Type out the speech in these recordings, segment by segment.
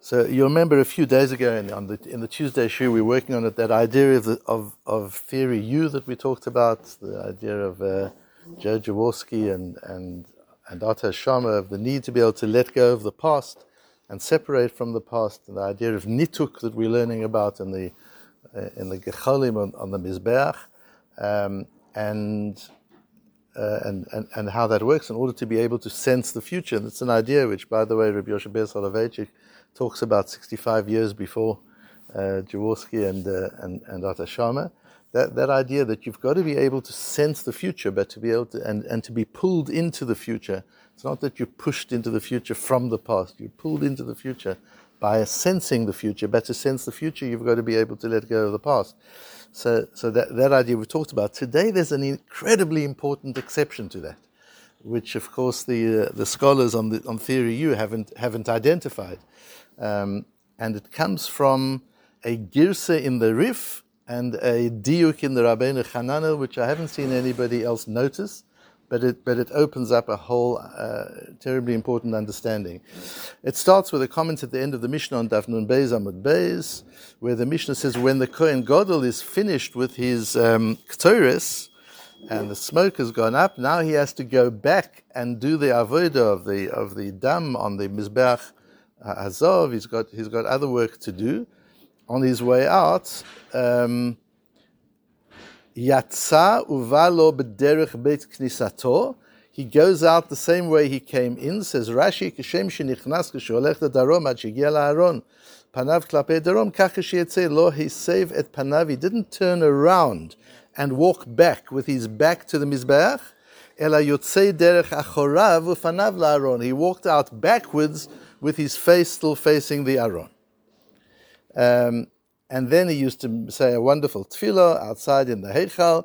So you remember a few days ago in, on the, in the Tuesday show, we were working on it, that idea of, the, of, of theory U that we talked about, the idea of uh, Joe Jaworski and, and, and Otto Scharmer, of the need to be able to let go of the past and separate from the past, and the idea of nituk that we're learning about in the, uh, in the Gecholim on, on the Mizbeach, um, and uh, and, and, and how that works in order to be able to sense the future. And it's an idea which, by the way, Rabbi Yoshe Ber Soloveitchik talks about 65 years before uh, Jaworski and, uh, and, and Otto Scharmer. That, that idea that you've got to be able to sense the future, but to be able to, and, and to be pulled into the future. It's not that you're pushed into the future from the past, you're pulled into the future by sensing the future, but to sense the future, you've got to be able to let go of the past. So, so that, that idea we talked about. Today, there's an incredibly important exception to that, which, of course, the, uh, the scholars on, the, on Theory U haven't, haven't identified. Um, and it comes from a girsa in the Rif and a diuk in the Rabbeinu Chananel, which I haven't seen anybody else notice but it, but it opens up a whole uh, terribly important understanding. It starts with a comment at the end of the Mishnah on Daf Nun Beis Amud Beis, where the Mishnah says, when the Kohen Gadol is finished with his um, ktoris, and the smoke has gone up, now he has to go back and do the avodah of the of the dam on the mizbeach hazov. He's got he's got other work to do. On his way out. Um, Yatsa uvalo b'derech beit knisato. He goes out the same way he came in, says Rashi, Kishem shenichnas kisholech darom ad shegia aaron, Panav klape darom kach lo he save et panav. He didn't turn around and walk back with his back to the Mizbeach. Ela yotzei derech achorav ufanav. He walked out backwards with his face still facing the Aron. Um, and then he used to say a wonderful tefillah outside in the Heichal,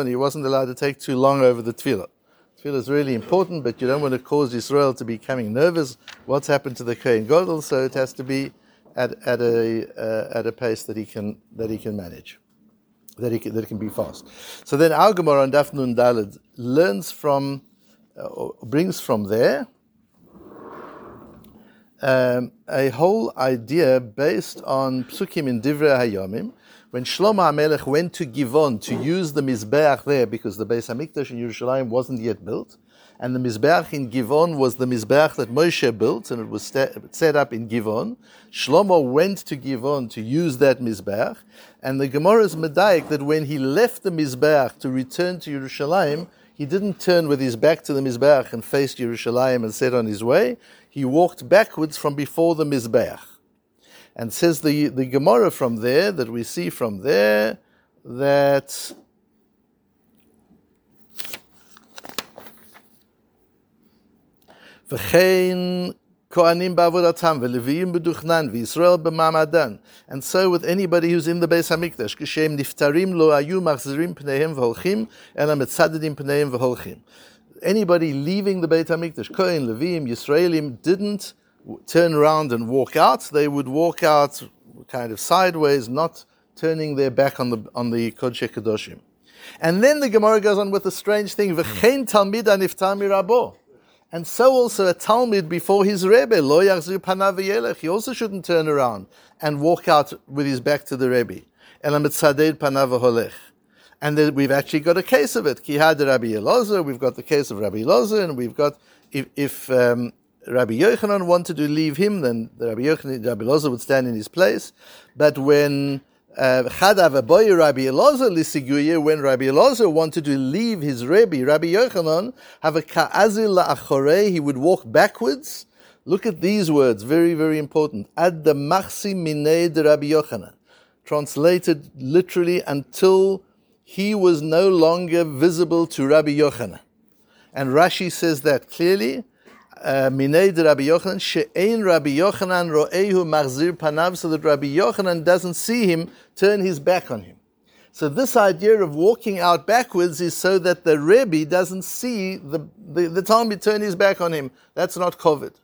and he wasn't allowed to take too long over the tefillah. Tefillah is really important, but you don't want to cause Israel to be becoming nervous. What's happened to the Kohen Gadol? So it has to be at, at, a, uh, at a pace that he can, that he can manage, that, he can, that it can be fast. So then Al Gemara on Daf Nun Daled learns from, uh, brings from there, um, a whole idea based on psukim in Divrei Hayomim. When Shlomo HaMelech went to Givon to use the Mizbeach there because the Beis Hamikdash in Yerushalayim wasn't yet built, and the Mizbeach in Givon was the Mizbeach that Moshe built, and it was set up in Givon. Shlomo went to Givon to use that Mizbeach, and the Gemara is medayik that when he left the Mizbeach to return to Yerushalayim, he didn't turn with his back to the Mizbeach and faced Yerushalayim and set on his way. He walked backwards from before the Mizbeach. And says the, the Gemara from there, that we see from there, that V'chein Kohanim b'mamadan. And so with anybody who's in the Beis Hamikdash, k'shem niftarim lo ayu machzirim pneihem v'holchim, ela metzadadim pneihem v'holchim. Anybody leaving the Beit Hamikdash, Kohen, Levim, Yisraelim, didn't turn around and walk out. They would walk out kind of sideways, not turning their back on the on the Kodesh Kedoshim. And then the Gemara goes on with a strange thing: V'chein talmid aniftar mirabo. And so also a talmid before his Rebbe, lo yachzir panav he also shouldn't turn around and walk out with his back to the Rebbe. Elam etzaded panav holech. And then we've actually got a case of it. Kihad Rabbi Elazar, we've got the case of Rabbi Elazar, and we've got, if, if um, Rabbi Yochanan wanted to leave him, then Rabbi Yochanan, Rabbi Elazar would stand in his place. But when Uh, Chadav Aboy Rabbi Elazar lisiguye when Rabbi Elazar wanted to leave his Rebbe, Rabbi Yochanan, have a ka'azil la'achorei, he would walk backwards. Look at these words, very, very important. Ad the machsi minei de Rabbi Yochanan. Translated literally until he was no longer visible to Rabbi Yochanan. And Rashi says that clearly. Uh, Minei de Rabbi Yochanan, she'ein Rabbi Yochanan ro'ehu machzir panav, so that Rabbi Yochanan doesn't see him turn his back on him. So this idea of walking out backwards is so that the Rebbe doesn't see the, the, the talmid turn his back on him. That's not kovid.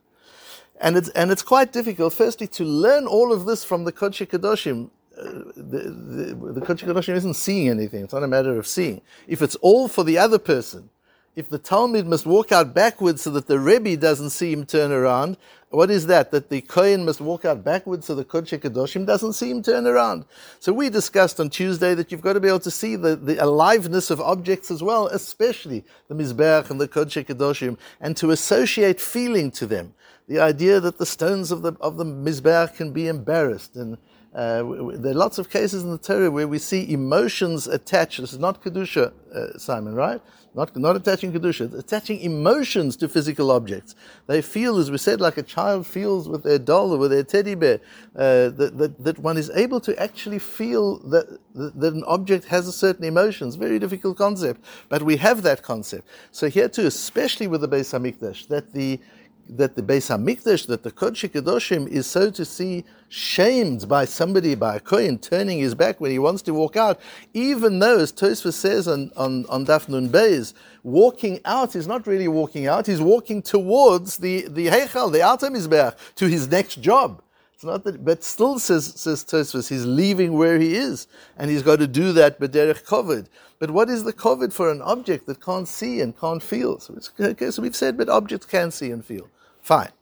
And it's, and it's quite difficult, firstly, to learn all of this from the Kodesh Kedoshim. Uh, the, the, the Kodesh Kedoshim isn't seeing anything. It's not a matter of seeing. If it's all for the other person, if the talmid must walk out backwards so that the Rebbe doesn't see him turn around, what is that? That the Kohen must walk out backwards so the Kodesh Kadoshim doesn't see him turn around. So we discussed on Tuesday that you've got to be able to see the, the aliveness of objects as well, especially the Mizbeach and the Kodesh Kadoshim, and to associate feeling to them. The idea that the stones of the, of the Mizbeach can be embarrassed and uh, there are lots of cases in the Torah where we see emotions attached. This is not Kedusha, uh, Simon, right? Not, not attaching Kedusha, attaching emotions to physical objects. They feel, as we said, like a child feels with their doll or with their teddy bear, uh, that, that, that one is able to actually feel that, that an object has a certain emotion. It's a very difficult concept, but we have that concept. So here too, especially with the Beis HaMikdash, that the that the Beis Hamikdash, that the Kodesh Kedoshim is so to see shamed by somebody, by a Kohen, turning his back when he wants to walk out, even though, as Tosfos says on, on, on Daf Nun Beis, walking out is not really walking out, he's walking towards the, the Heichal, the Alta Mizbeach, to his next job. It's not that, but still says, says Tosfos, he's leaving where he is, and he's got to do that b'derech kovid. But what is the kovid for an object that can't see and can't feel? So, okay, so we've said, but objects can see and feel. Fine.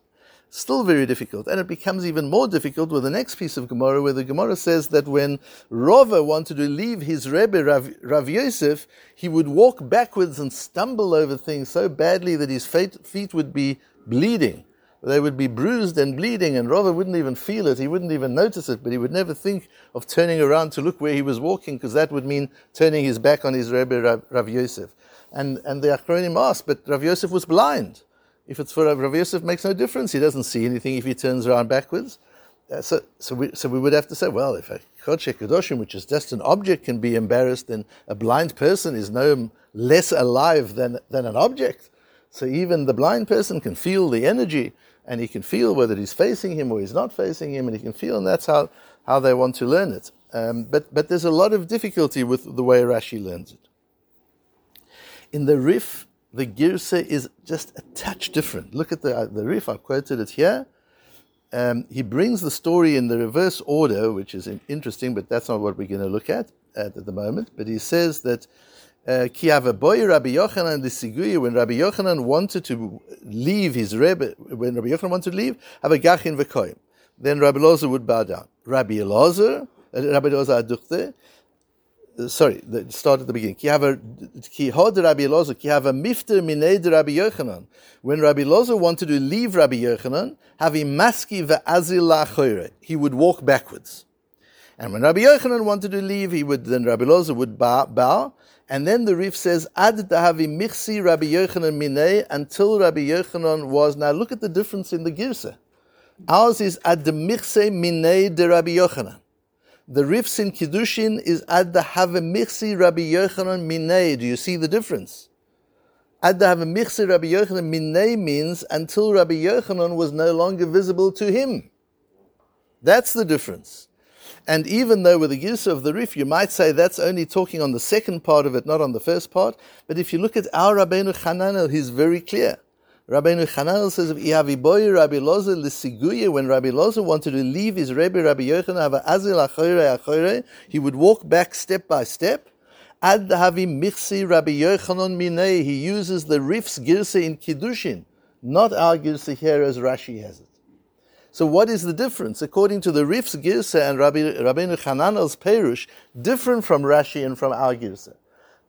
Still very difficult. And it becomes even more difficult with the next piece of Gemara, where the Gemara says that when Rava wanted to leave his Rebbe, Rav, Rav Yosef, he would walk backwards and stumble over things so badly that his feet, feet would be bleeding they would be bruised and bleeding, and Rava wouldn't even feel it. He wouldn't even notice it, but he would never think of turning around to look where he was walking, because that would mean turning his back on his Rebbe Rav, Rav Yosef. And, and the Achronim asked, but Rav Yosef was blind. If it's for Rav, Yosef, makes no difference. He doesn't see anything if he turns around backwards. Uh, so, so, we, so we would have to say, well, if a Kodesh Kedoshim, which is just an object, can be embarrassed, then a blind person is no less alive than, than an object. So even the blind person can feel the energy and he can feel whether he's facing him or he's not facing him, and he can feel, and that's how, how they want to learn it. Um, but, but there's a lot of difficulty with the way Rashi learns it. In the Rif, the Girsa is just a touch different. Look at the, uh, the Rif, I've quoted it here. Um, he brings the story in the reverse order, which is interesting, but that's not what we're going to look at, at at the moment. But he says that uh, Ki boy Rabbi Yochanan the Siguya, when Rabbi Yochanan wanted to leave his Rebbe, when Rabbi Yochanan wanted to leave, have a gachin v'koyim. Then Rabbi Lozer would bow down. Rabbi Lozer, uh, Rabbi Lozer Aduchte, uh, sorry, start at the beginning. Ki hod Rabbi Lozer, ki a mifter mined Rabbi Yochanan. When Rabbi Lozer wanted to leave Rabbi Yochanan, have a maski ve'azil He would walk backwards. And when Rabbi Yochanan wanted to leave, he would then Rabbi Lozer would bow, bow and then the Rif says, Ad dahavi michsi Rabbi Yochanan minei, until Rabbi Yochanan was. Now look at the difference in the Girsa. Ours is Ad michse minei de Rabbi Yochanan. The Rifs in Kiddushin is Ad dahavi michsi Rabbi Yochanan minei. Do you see the difference? Ad dahavi michsi Rabbi Yochanan minei means until Rabbi Yochanan was no longer visible to him. That's the difference. And even though with the use of the Rif, you might say that's only talking on the second part of it, not on the first part. But if you look at our Rabbeinu Chananel, he's very clear. Rabbeinu Chananel says, "Ihaviboy Rabbi Lozer l'siguye." When Rabbi Lozer wanted to leave his Rebbe Rabbi Yochanan azil achoyre achoyre, he would walk back step by step. Ad havi michsi Rabbi Yochanan minei. He uses the Rif's girsa in kiddushin, not our girsa here as Rashi has it. So what is the difference? According to the Rif's Girsa and Rabbi, Rabbeinu Chananel's Perush, different from Rashi and from our Girsa.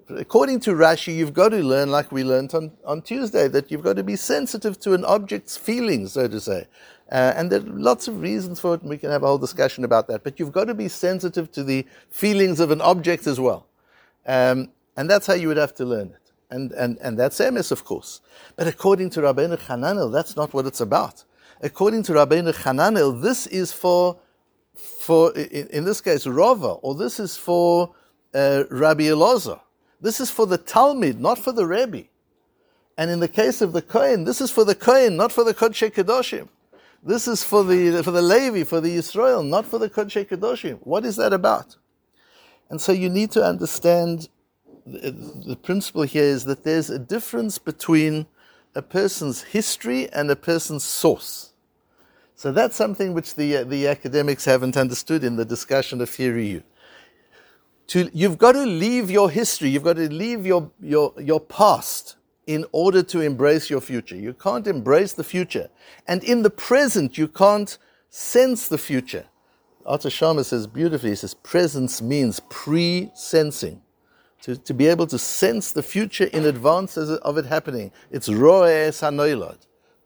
According to Rashi, you've got to learn, like we learned on, on Tuesday, that you've got to be sensitive to an object's feelings, so to say. Uh, and there are lots of reasons for it, and we can have a whole discussion about that. But you've got to be sensitive to the feelings of an object as well. Um, and that's how you would have to learn it. And, and, and that's emes, of course. But according to Rabbeinu Chananel, that's not what it's about according to Rabbeinu Hananel, this is for, for in, in, this case, Rava, or this is for uh, Rabbi Elazar. This is for the talmid, not for the Rebbe. And in the case of the Kohen, this is for the Kohen, not for the Kodesh Kedoshim. This is for the, for the Levi, for the Israel, not for the Kodesh Kedoshim. What is that about? And so you need to understand the, the principle here is that there's a difference between a person's history and a person's source. So that's something which the, uh, the academics haven't understood in the discussion of theory. To, you've got to leave your history, you've got to leave your, your, your past in order to embrace your future. You can't embrace the future. And in the present, you can't sense the future. Otto Scharmer says beautifully, he says, presence means pre-sensing. To, to be able to sense the future in advance of it happening. It's roe es hanoilad.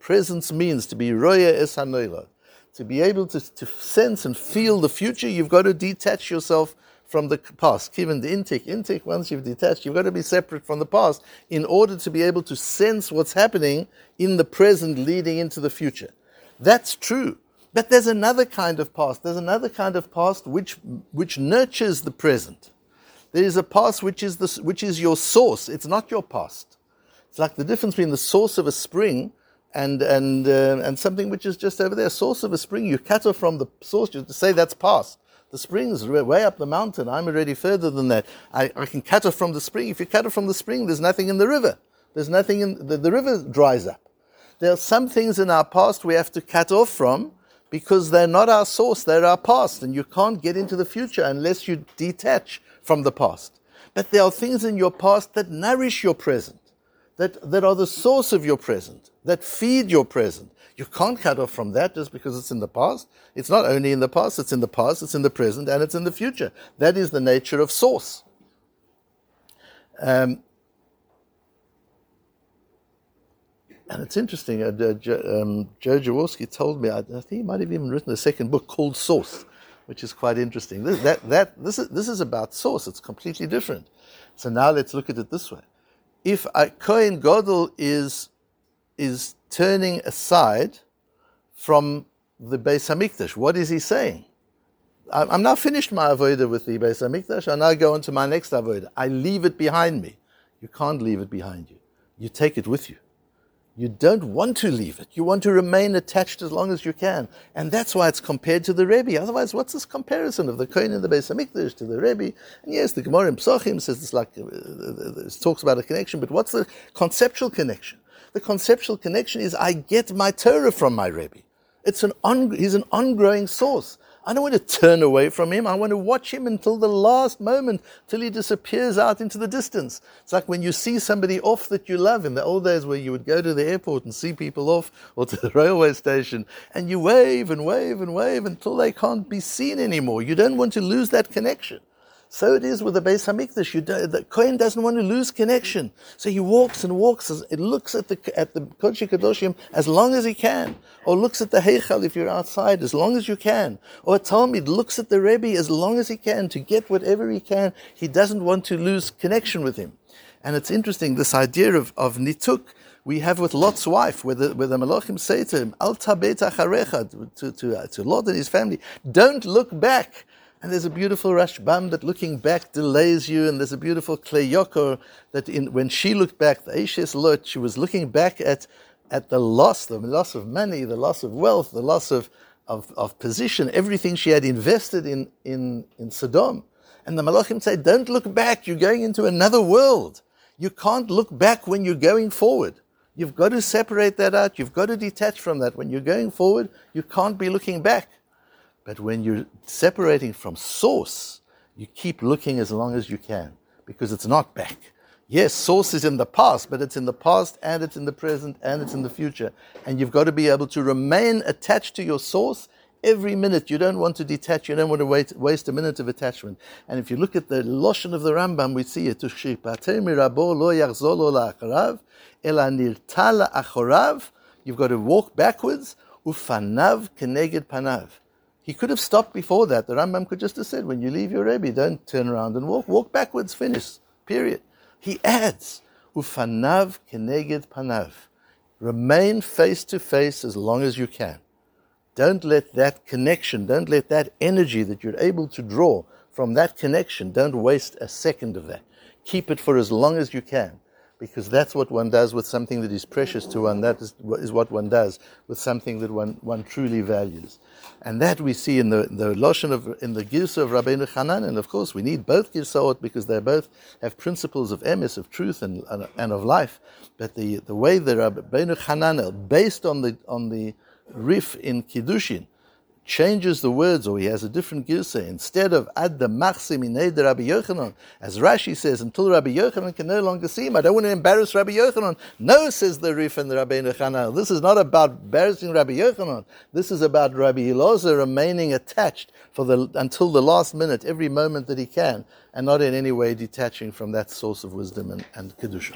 Presence means to be roe es. To be able to, to sense and feel the future, you've got to detach yourself from the past. Given the intake, intake, once you've detached, you've got to be separate from the past in order to be able to sense what's happening in the present leading into the future. That's true. But there's another kind of past. There's another kind of past which, which nurtures the present. There is a past which is, the, which is your source. It's not your past. It's like the difference between the source of a spring and, and, uh, and something which is just over there. Source of a spring, you cut off from the source, you say that's past. The spring is way up the mountain. I'm already further than that. I, I can cut off from the spring. If you cut off from the spring, there's nothing in the river. There's nothing in the, the river dries up. There are some things in our past we have to cut off from because they're not our source, they're our past, and you can't get into the future unless you detach from the past. But there are things in your past that nourish your present, that, that are the source of your present, that feed your present. You can't cut off from that just because it's in the past. It's not only in the past, it's in the past, it's in the present, and it's in the future. That is the nature of source. Um, And it's interesting, uh, um, Joe Jaworski told me, I, I, think he might have even written a second book called Source, which is quite interesting. This, that, that, this, is, this is about source, it's completely different. So now let's look at it this way. If a Kohen Gadol is, is turning aside from the Beis Hamikdash, what is he saying? I'm now finished my avodah with the Beis Hamikdash, I go on to my next avodah. I leave it behind me. You can't leave it behind you. You take it with you. You don't want to leave it. You want to remain attached as long as you can. And that's why it's compared to the Rebbe. Otherwise, what's this comparison of the Kohen in the Beis HaMikdash to the Rebbe? And yes, the Gemara in Psochim says it's like, uh, uh, it talks about a connection, but what's the conceptual connection? The conceptual connection is I get my Torah from my Rebbe. It's an on, he's an ongoing source. I don't want to turn away from him. I want to watch him until the last moment, till he disappears out into the distance. It's like when you see somebody off that you love in the old days where you would go to the airport and see people off or to the railway station and you wave and wave and wave until they can't be seen anymore. You don't want to lose that connection. So it is with the Beis Hamikdash. You do, the Kohen doesn't want to lose connection, so he walks and walks. It looks at the at the Kodesh Kadoshim as long as he can, or looks at the Heichal if you're outside as long as you can, or a talmid looks at the Rebbe as long as he can to get whatever he can. He doesn't want to lose connection with him, and it's interesting this idea of of nituk we have with Lot's wife, where the, where the Malachim say to him, Al tabet to, to, to, to Lot and his family, don't look back. And there's a beautiful Rashbam that looking back delays you, and there's a beautiful Kli Yakar that in, when she looked back, the Ashes Lot, she was looking back at, at the loss, the loss of money, the loss of wealth, the loss of, of, of position, everything she had invested in, in, in Sodom. And the Malachim say, don't look back, you're going into another world. You can't look back when you're going forward. You've got to separate that out. You've got to detach from that. When you're going forward, you can't be looking back. But when you're separating from source, you keep looking as long as you can because it's not back. Yes, source is in the past, but it's in the past and it's in the present and it's in the future. And you've got to be able to remain attached to your source every minute. You don't want to detach. You don't want to wait, waste a minute of attachment. And if you look at the Loshen of the Rambam, we see it. You've got to walk backwards. Ufanav keneged panav. He could have stopped before that. The Rambam could just have said, when you leave your Rebbe, don't turn around and walk. Walk backwards, finish. Period. He adds, Ufanav keneged panav. Remain face to face as long as you can. Don't let that connection, don't let that energy that you're able to draw from that connection, don't waste a second of that. Keep it for as long as you can because that's what one does with something that is precious to one. That is, is what one does with something that one, one truly values. And that we see in the, the Loshen of, in the Girsa of Rabbeinu Hanan. And of course, we need both Girsaot because they both have principles of emes, of truth, and, and, and of life. But the, the way the Rabbeinu Hanan, based on the, on the Rif in Kiddushin, changes the words, or he has a different girsa. Instead of ad the machsim ined Rabbi Yochanan, as Rashi says, until Rabbi Yochanan can no longer see him. I don't want to embarrass Rabbi Yochanan. No, says the Rif and the Rabbi Nechana. This is not about embarrassing Rabbi Yochanan. This is about Rabbi Elazar remaining attached for the until the last minute, every moment that he can, and not in any way detaching from that source of wisdom and, and kedusha.